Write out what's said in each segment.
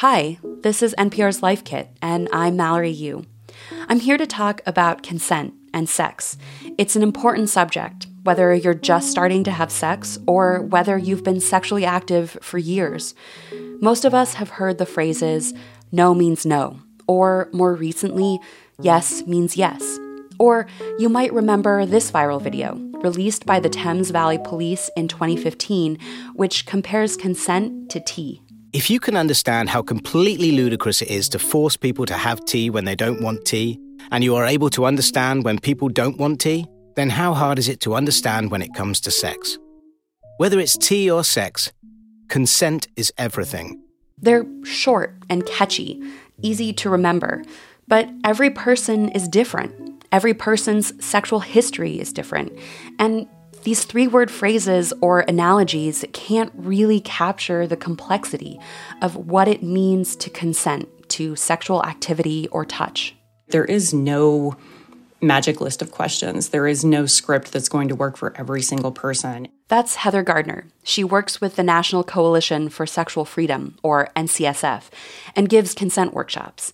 Hi, this is NPR's Life Kit, and I'm Mallory Yu. I'm here to talk about consent and sex. It's an important subject, whether you're just starting to have sex or whether you've been sexually active for years. Most of us have heard the phrases, no means no, or more recently, yes means yes. Or you might remember this viral video, released by the Thames Valley Police in 2015, which compares consent to tea. If you can understand how completely ludicrous it is to force people to have tea when they don't want tea, and you are able to understand when people don't want tea, then how hard is it to understand when it comes to sex? Whether it's tea or sex, consent is everything. They're short and catchy, easy to remember, but every person is different. Every person's sexual history is different. And these three word phrases or analogies can't really capture the complexity of what it means to consent to sexual activity or touch. There is no magic list of questions. There is no script that's going to work for every single person. That's Heather Gardner. She works with the National Coalition for Sexual Freedom, or NCSF, and gives consent workshops.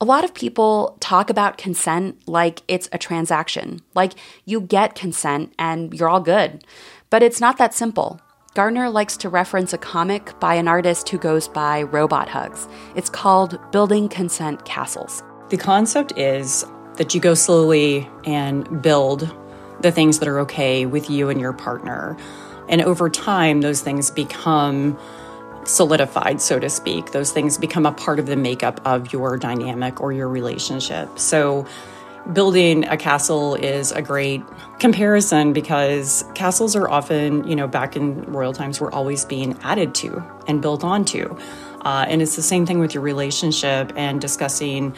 A lot of people talk about consent like it's a transaction, like you get consent and you're all good. But it's not that simple. Gardner likes to reference a comic by an artist who goes by Robot Hugs. It's called Building Consent Castles. The concept is that you go slowly and build the things that are okay with you and your partner. And over time, those things become solidified, so to speak. Those things become a part of the makeup of your dynamic or your relationship. So, building a castle is a great comparison because castles are often, you know, back in royal times, were always being added to and built onto. Uh, and it's the same thing with your relationship and discussing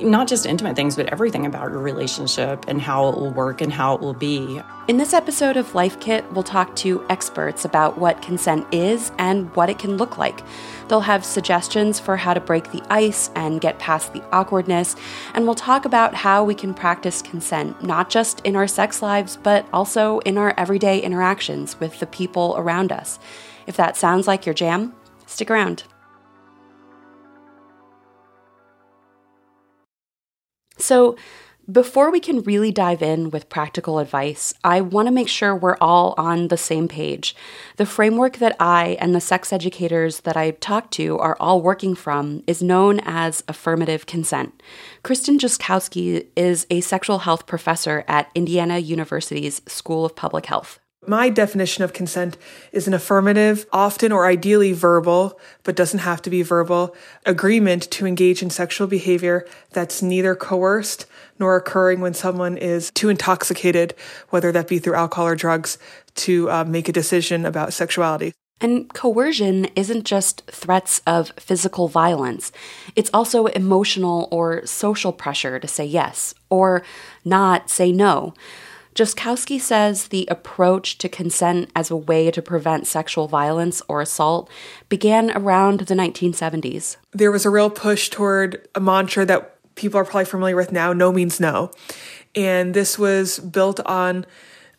not just intimate things, but everything about your relationship and how it will work and how it will be. In this episode of Life Kit, we'll talk to experts about what consent is and what it can look like. They'll have suggestions for how to break the ice and get past the awkwardness, and we'll talk about how we can practice consent, not just in our sex lives, but also in our everyday interactions with the people around us. If that sounds like your jam, stick around. So, before we can really dive in with practical advice, I want to make sure we're all on the same page. The framework that I and the sex educators that I talk to are all working from is known as affirmative consent. Kristen Jozkowski is a sexual health professor at Indiana University's School of Public Health. My definition of consent is an affirmative, often or ideally verbal, but doesn't have to be verbal, agreement to engage in sexual behavior that's neither coerced nor occurring when someone is too intoxicated, whether that be through alcohol or drugs, to uh, make a decision about sexuality. And coercion isn't just threats of physical violence, it's also emotional or social pressure to say yes or not say no. Jozkowski says the approach to consent as a way to prevent sexual violence or assault began around the 1970s. There was a real push toward a mantra that people are probably familiar with now no means no. And this was built on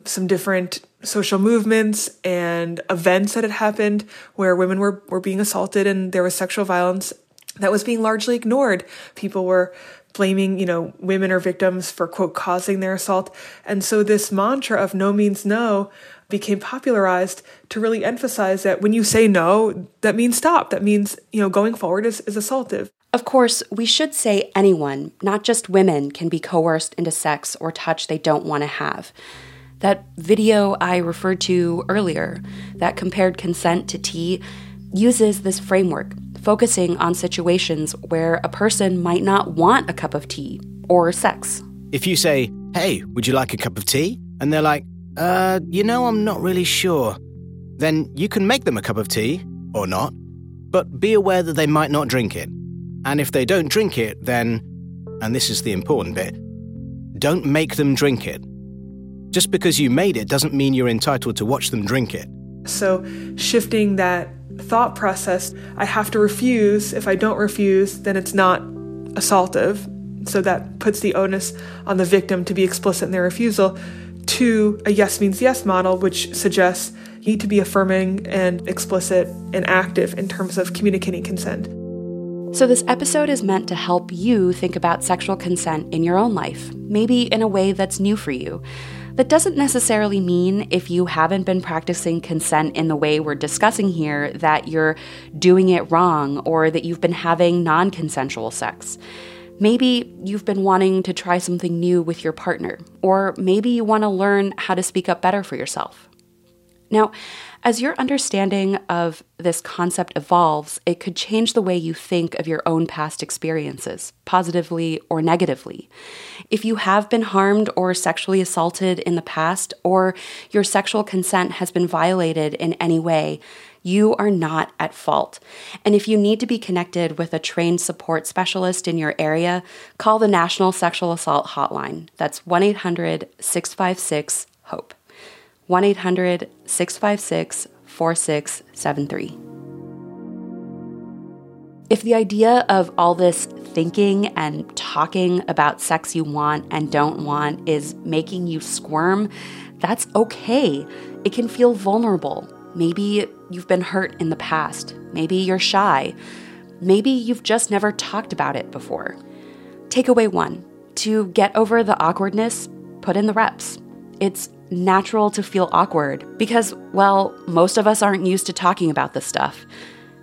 some different social movements and events that had happened where women were, were being assaulted and there was sexual violence that was being largely ignored. People were blaming, you know, women or victims for quote causing their assault. And so this mantra of no means no became popularized to really emphasize that when you say no, that means stop. That means, you know, going forward is, is assaultive. Of course, we should say anyone, not just women, can be coerced into sex or touch they don't want to have. That video I referred to earlier, that compared consent to tea, uses this framework focusing on situations where a person might not want a cup of tea or sex. If you say, Hey, would you like a cup of tea? And they're like, Uh, you know, I'm not really sure. Then you can make them a cup of tea, or not, but be aware that they might not drink it. And if they don't drink it, then, and this is the important bit, don't make them drink it. Just because you made it doesn't mean you're entitled to watch them drink it. So, shifting that thought process, I have to refuse. If I don't refuse, then it's not assaultive. So that puts the onus on the victim to be explicit in their refusal to a yes means yes model, which suggests You need to be affirming and explicit and active in terms of communicating consent. So, this episode is meant to help you think about sexual consent in your own life, maybe in a way that's new for you. That doesn't necessarily mean if you haven't been practicing consent in the way we're discussing here that you're doing it wrong or that you've been having non consensual sex. Maybe you've been wanting to try something new with your partner, or maybe you want to learn how to speak up better for yourself. Now, as your understanding of this concept evolves, it could change the way you think of your own past experiences, positively or negatively. If you have been harmed or sexually assaulted in the past, or your sexual consent has been violated in any way, you are not at fault. And if you need to be connected with a trained support specialist in your area, call the National Sexual Assault Hotline. That's 1 800 656 HOPE. 1 800 656 4673. If the idea of all this thinking and talking about sex you want and don't want is making you squirm, that's okay. It can feel vulnerable. Maybe you've been hurt in the past. Maybe you're shy. Maybe you've just never talked about it before. Takeaway one to get over the awkwardness, put in the reps. It's natural to feel awkward because, well, most of us aren't used to talking about this stuff.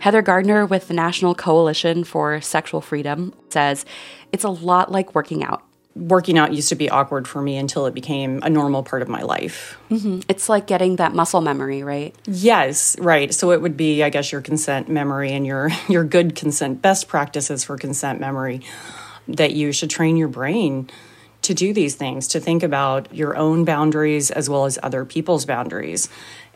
Heather Gardner with the National Coalition for Sexual Freedom says it's a lot like working out. Working out used to be awkward for me until it became a normal part of my life. Mm-hmm. It's like getting that muscle memory, right? Yes, right. So it would be, I guess, your consent memory and your your good consent best practices for consent memory that you should train your brain to do these things, to think about your own boundaries as well as other people's boundaries,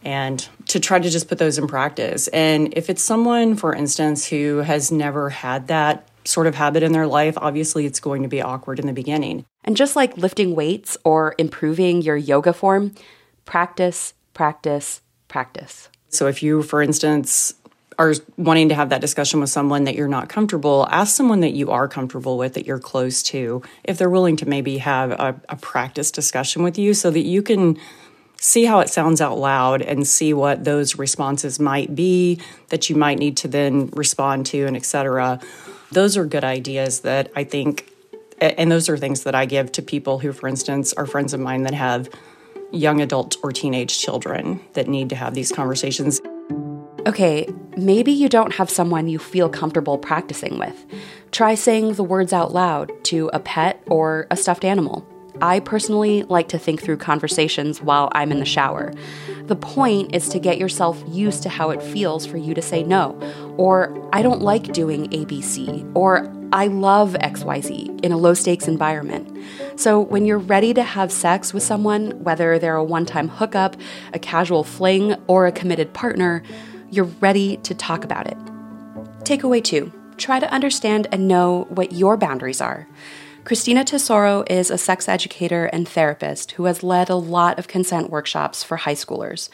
and to try to just put those in practice. And if it's someone, for instance, who has never had that sort of habit in their life, obviously it's going to be awkward in the beginning. And just like lifting weights or improving your yoga form, practice, practice, practice. So if you, for instance, are wanting to have that discussion with someone that you're not comfortable, ask someone that you are comfortable with, that you're close to, if they're willing to maybe have a, a practice discussion with you so that you can see how it sounds out loud and see what those responses might be that you might need to then respond to and etc those are good ideas that i think and those are things that i give to people who for instance are friends of mine that have young adult or teenage children that need to have these conversations. Okay, maybe you don't have someone you feel comfortable practicing with. Try saying the words out loud to a pet or a stuffed animal. I personally like to think through conversations while I'm in the shower. The point is to get yourself used to how it feels for you to say no, or I don't like doing ABC, or I love XYZ in a low stakes environment. So when you're ready to have sex with someone, whether they're a one time hookup, a casual fling, or a committed partner, you're ready to talk about it. Takeaway two try to understand and know what your boundaries are. Christina Tesoro is a sex educator and therapist who has led a lot of consent workshops for high schoolers.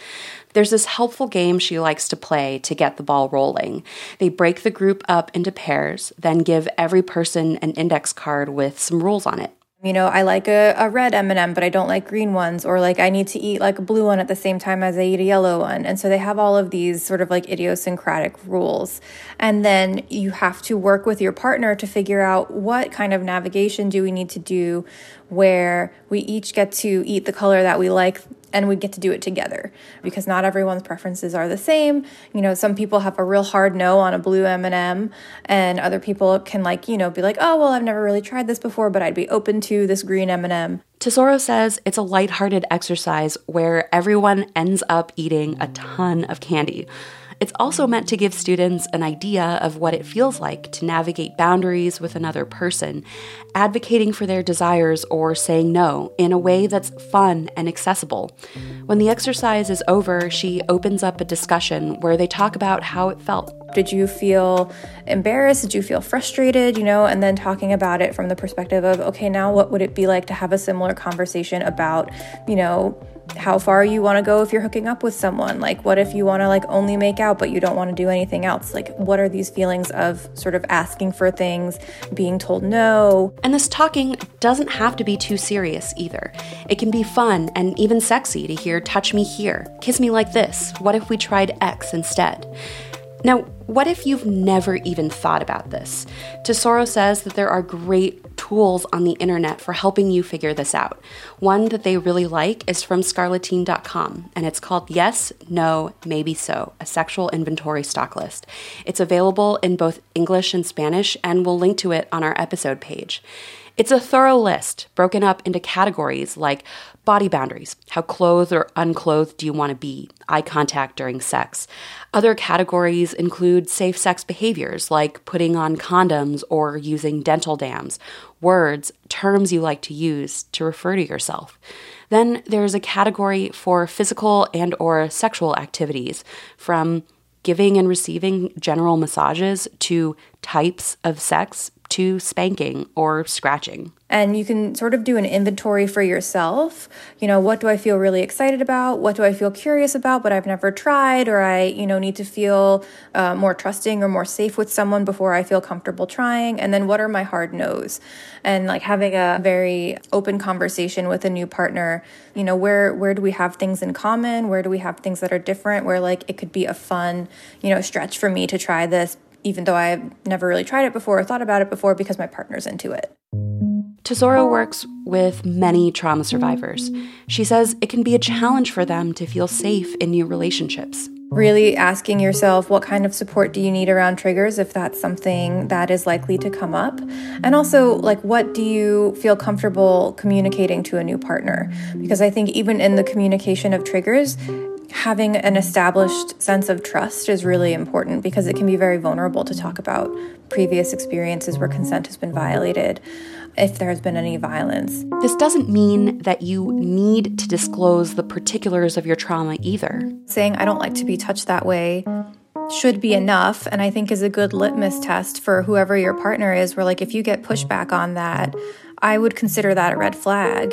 There's this helpful game she likes to play to get the ball rolling. They break the group up into pairs, then give every person an index card with some rules on it. You know, I like a, a red M&M, but I don't like green ones. Or like I need to eat like a blue one at the same time as I eat a yellow one. And so they have all of these sort of like idiosyncratic rules. And then you have to work with your partner to figure out what kind of navigation do we need to do where we each get to eat the color that we like and we get to do it together because not everyone's preferences are the same. You know some people have a real hard no on a blue m&m and other people can like you know be like oh well i've never really tried this before but i'd be open to this green m&m tesoro says it's a lighthearted exercise where everyone ends up eating a ton of candy it's also meant to give students an idea of what it feels like to navigate boundaries with another person, advocating for their desires or saying no in a way that's fun and accessible. When the exercise is over, she opens up a discussion where they talk about how it felt. Did you feel embarrassed? Did you feel frustrated? You know, and then talking about it from the perspective of, okay, now what would it be like to have a similar conversation about, you know, how far you want to go if you're hooking up with someone. Like, what if you want to like only make out, but you don't want to do anything else? Like, what are these feelings of sort of asking for things, being told no? And this talking doesn't have to be too serious either. It can be fun and even sexy to hear touch me here, kiss me like this. What if we tried X instead? Now, what if you've never even thought about this? Tesoro says that there are great tools on the internet for helping you figure this out. One that they really like is from scarleteen.com, and it's called Yes, No, Maybe So, a sexual inventory stock list. It's available in both English and Spanish, and we'll link to it on our episode page. It's a thorough list broken up into categories like body boundaries, how clothed or unclothed do you want to be, eye contact during sex. Other categories include safe sex behaviors like putting on condoms or using dental dams, words, terms you like to use to refer to yourself. Then there's a category for physical and or sexual activities from giving and receiving general massages to types of sex to spanking or scratching. And you can sort of do an inventory for yourself. You know, what do I feel really excited about? What do I feel curious about, but I've never tried? Or I, you know, need to feel uh, more trusting or more safe with someone before I feel comfortable trying. And then what are my hard no's? And like having a very open conversation with a new partner. You know, where where do we have things in common? Where do we have things that are different? Where like it could be a fun, you know, stretch for me to try this even though I've never really tried it before or thought about it before because my partner's into it. Tesoro works with many trauma survivors. She says it can be a challenge for them to feel safe in new relationships. Really asking yourself what kind of support do you need around triggers if that's something that is likely to come up. And also, like, what do you feel comfortable communicating to a new partner? Because I think even in the communication of triggers, having an established sense of trust is really important because it can be very vulnerable to talk about previous experiences where consent has been violated if there has been any violence. This doesn't mean that you need to disclose the particulars of your trauma either. Saying, I don't like to be touched that way should be enough and I think is a good litmus test for whoever your partner is where like if you get pushback on that, I would consider that a red flag.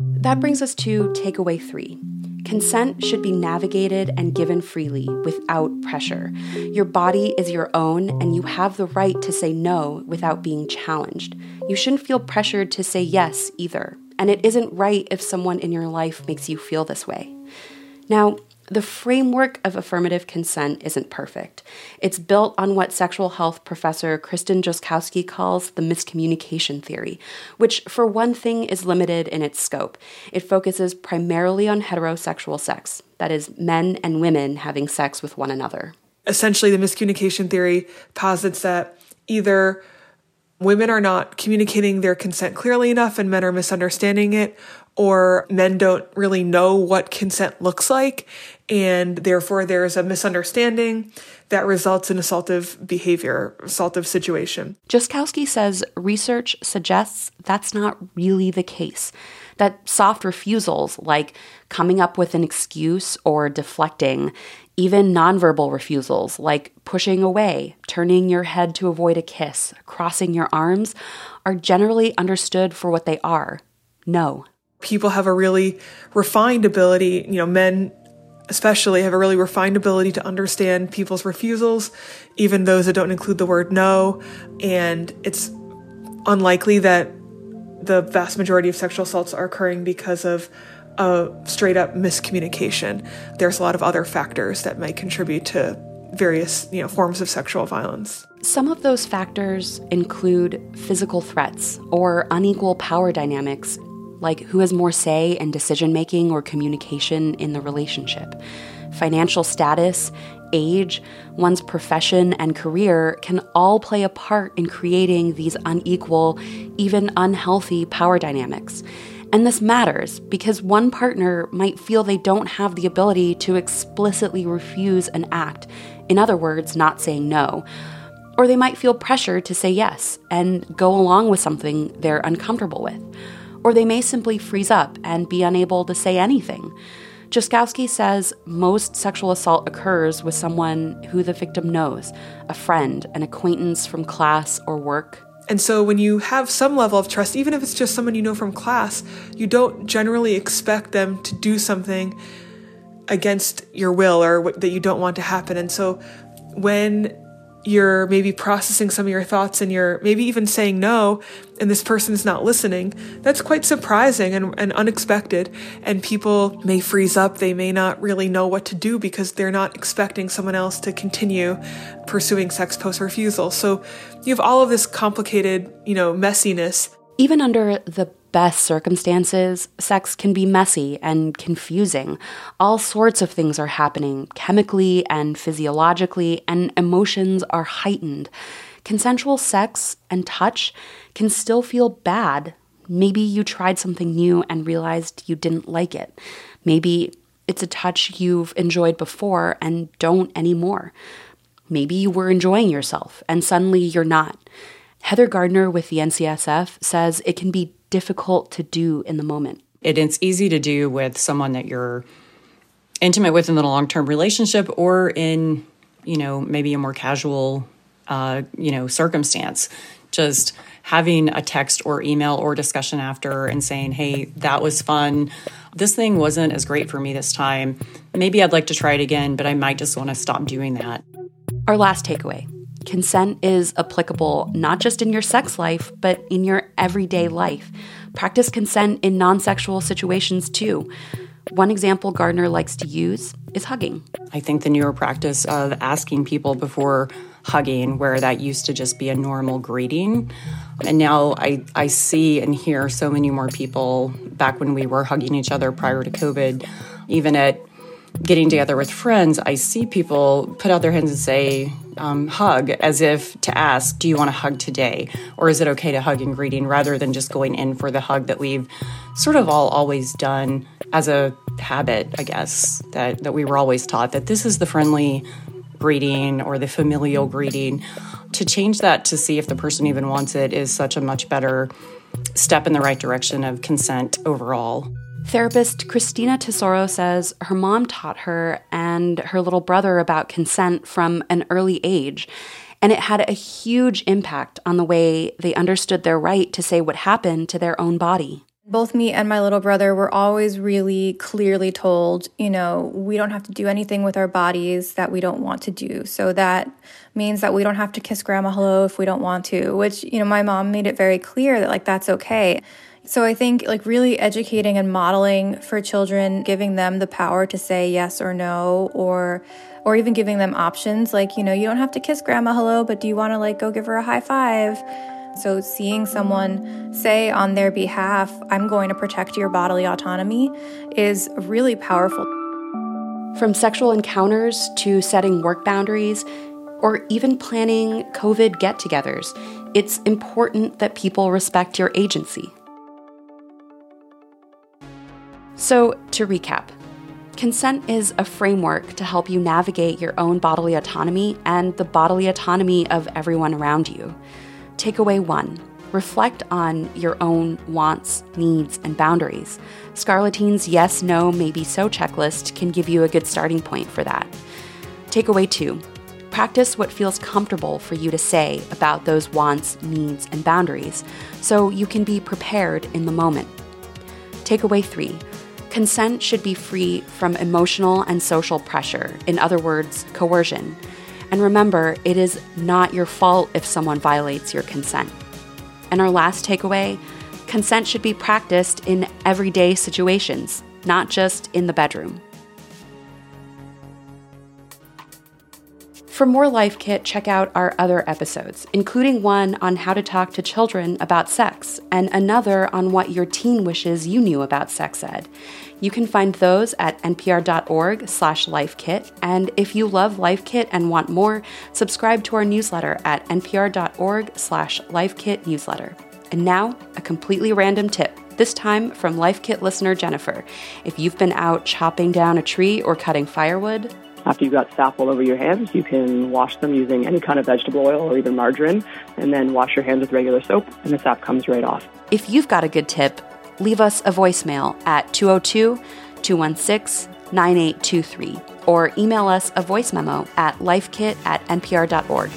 That brings us to takeaway 3. Consent should be navigated and given freely without pressure. Your body is your own, and you have the right to say no without being challenged. You shouldn't feel pressured to say yes either, and it isn't right if someone in your life makes you feel this way. Now, the framework of affirmative consent isn't perfect. It's built on what sexual health professor Kristen Jozkowski calls the miscommunication theory, which, for one thing, is limited in its scope. It focuses primarily on heterosexual sex, that is, men and women having sex with one another. Essentially, the miscommunication theory posits that either women are not communicating their consent clearly enough and men are misunderstanding it, or men don't really know what consent looks like, and therefore there's a misunderstanding that results in assaultive behavior, assaultive situation. Jozkowski says research suggests that's not really the case. That soft refusals, like coming up with an excuse or deflecting, even nonverbal refusals, like pushing away, turning your head to avoid a kiss, crossing your arms, are generally understood for what they are no people have a really refined ability, you know, men especially have a really refined ability to understand people's refusals, even those that don't include the word no. And it's unlikely that the vast majority of sexual assaults are occurring because of a straight up miscommunication. There's a lot of other factors that might contribute to various you know forms of sexual violence. Some of those factors include physical threats or unequal power dynamics like who has more say in decision making or communication in the relationship. Financial status, age, one's profession, and career can all play a part in creating these unequal, even unhealthy power dynamics. And this matters because one partner might feel they don't have the ability to explicitly refuse an act, in other words, not saying no. Or they might feel pressure to say yes and go along with something they're uncomfortable with or they may simply freeze up and be unable to say anything. Jozkowski says most sexual assault occurs with someone who the victim knows a friend, an acquaintance from class or work, And so when you have some level of trust, even if it's just someone you know from class, you don't generally expect them to do something against your will or that you don't want to happen. And so when you're maybe processing some of your thoughts and you're maybe even saying no and this person's not listening that's quite surprising and, and, unexpected. And people may freeze up. They may not really know what to do because they're not expecting someone else to continue pursuing sex post refusal so you have all of this complicated you know messiness. Even under the best circumstances, sex can be messy and confusing. All sorts of things are happening chemically and physiologically, and emotions are heightened. Consensual sex and touch can still feel bad. Maybe you tried something new and realized you didn't like it. Maybe it's a touch you've enjoyed before and don't anymore. Maybe you were enjoying yourself and suddenly you're not. Heather Gardner with the NCSF says it can be difficult to do in the moment. It, it's easy to do with someone that you're intimate with in a long term relationship or in, you know, maybe a more casual, uh, you know, circumstance. Just having a text or email or discussion after and saying, hey, that was fun. This thing wasn't as great for me this time. Maybe I'd like to try it again, but I might just want to stop doing that. Our last takeaway Consent is applicable not just in your sex life, but in your everyday life. Practice consent in non sexual situations too. One example Gardner likes to use is hugging. I think the newer practice of asking people before hugging, where that used to just be a normal greeting. And now I, I see and hear so many more people back when we were hugging each other prior to COVID, even at getting together with friends, I see people put out their hands and say, um, hug, as if to ask, do you want to hug today? Or is it okay to hug in greeting rather than just going in for the hug that we've sort of all always done as a habit, I guess, that, that we were always taught that this is the friendly greeting or the familial greeting. To change that to see if the person even wants it is such a much better step in the right direction of consent overall. Therapist Christina Tesoro says her mom taught her and her little brother about consent from an early age, and it had a huge impact on the way they understood their right to say what happened to their own body. Both me and my little brother were always really clearly told, you know, we don't have to do anything with our bodies that we don't want to do. So that means that we don't have to kiss grandma hello if we don't want to, which, you know, my mom made it very clear that like that's okay. So I think like really educating and modeling for children, giving them the power to say yes or no or or even giving them options like, you know, you don't have to kiss grandma hello, but do you want to like go give her a high five? So seeing someone say on their behalf, I'm going to protect your bodily autonomy is really powerful. From sexual encounters to setting work boundaries, or even planning COVID get togethers, it's important that people respect your agency. So, to recap, consent is a framework to help you navigate your own bodily autonomy and the bodily autonomy of everyone around you. Takeaway one reflect on your own wants, needs, and boundaries. Scarleteen's yes, no, maybe so checklist can give you a good starting point for that. Takeaway two practice what feels comfortable for you to say about those wants, needs, and boundaries so you can be prepared in the moment. Takeaway three Consent should be free from emotional and social pressure, in other words, coercion. And remember, it is not your fault if someone violates your consent. And our last takeaway consent should be practiced in everyday situations, not just in the bedroom. For more Life Kit, check out our other episodes, including one on how to talk to children about sex and another on what your teen wishes you knew about sex ed. You can find those at npr.org slash lifekit, and if you love Life Kit and want more, subscribe to our newsletter at npr.org slash lifekit newsletter. And now, a completely random tip this time from Life Kit listener Jennifer. If you've been out chopping down a tree or cutting firewood, after you've got sap all over your hands, you can wash them using any kind of vegetable oil or even margarine, and then wash your hands with regular soap, and the sap comes right off. If you've got a good tip, leave us a voicemail at 202 216 9823 or email us a voice memo at lifekit at npr.org.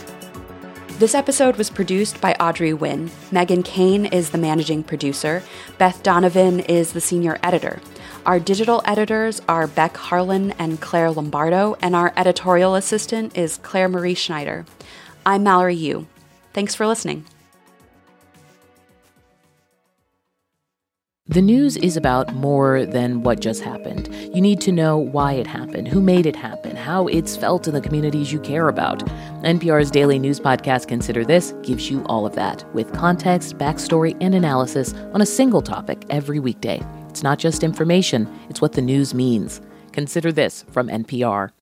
This episode was produced by Audrey Nguyen. Meghan Keane is the managing producer. Beth Donovan is the senior editor. Our digital editors are Beck Harlan and Claire Lombardo, and our editorial assistant is Clare Marie Schneider. I'm Mallory Yu. Thanks for listening. The news is about more than what just happened. You need to know why it happened, who made it happen, how it's felt in the communities you care about. NPR's daily news podcast, Consider This, gives you all of that, with context, backstory, and analysis on a single topic every weekday. It's not just information, it's what the news means. Consider This from NPR.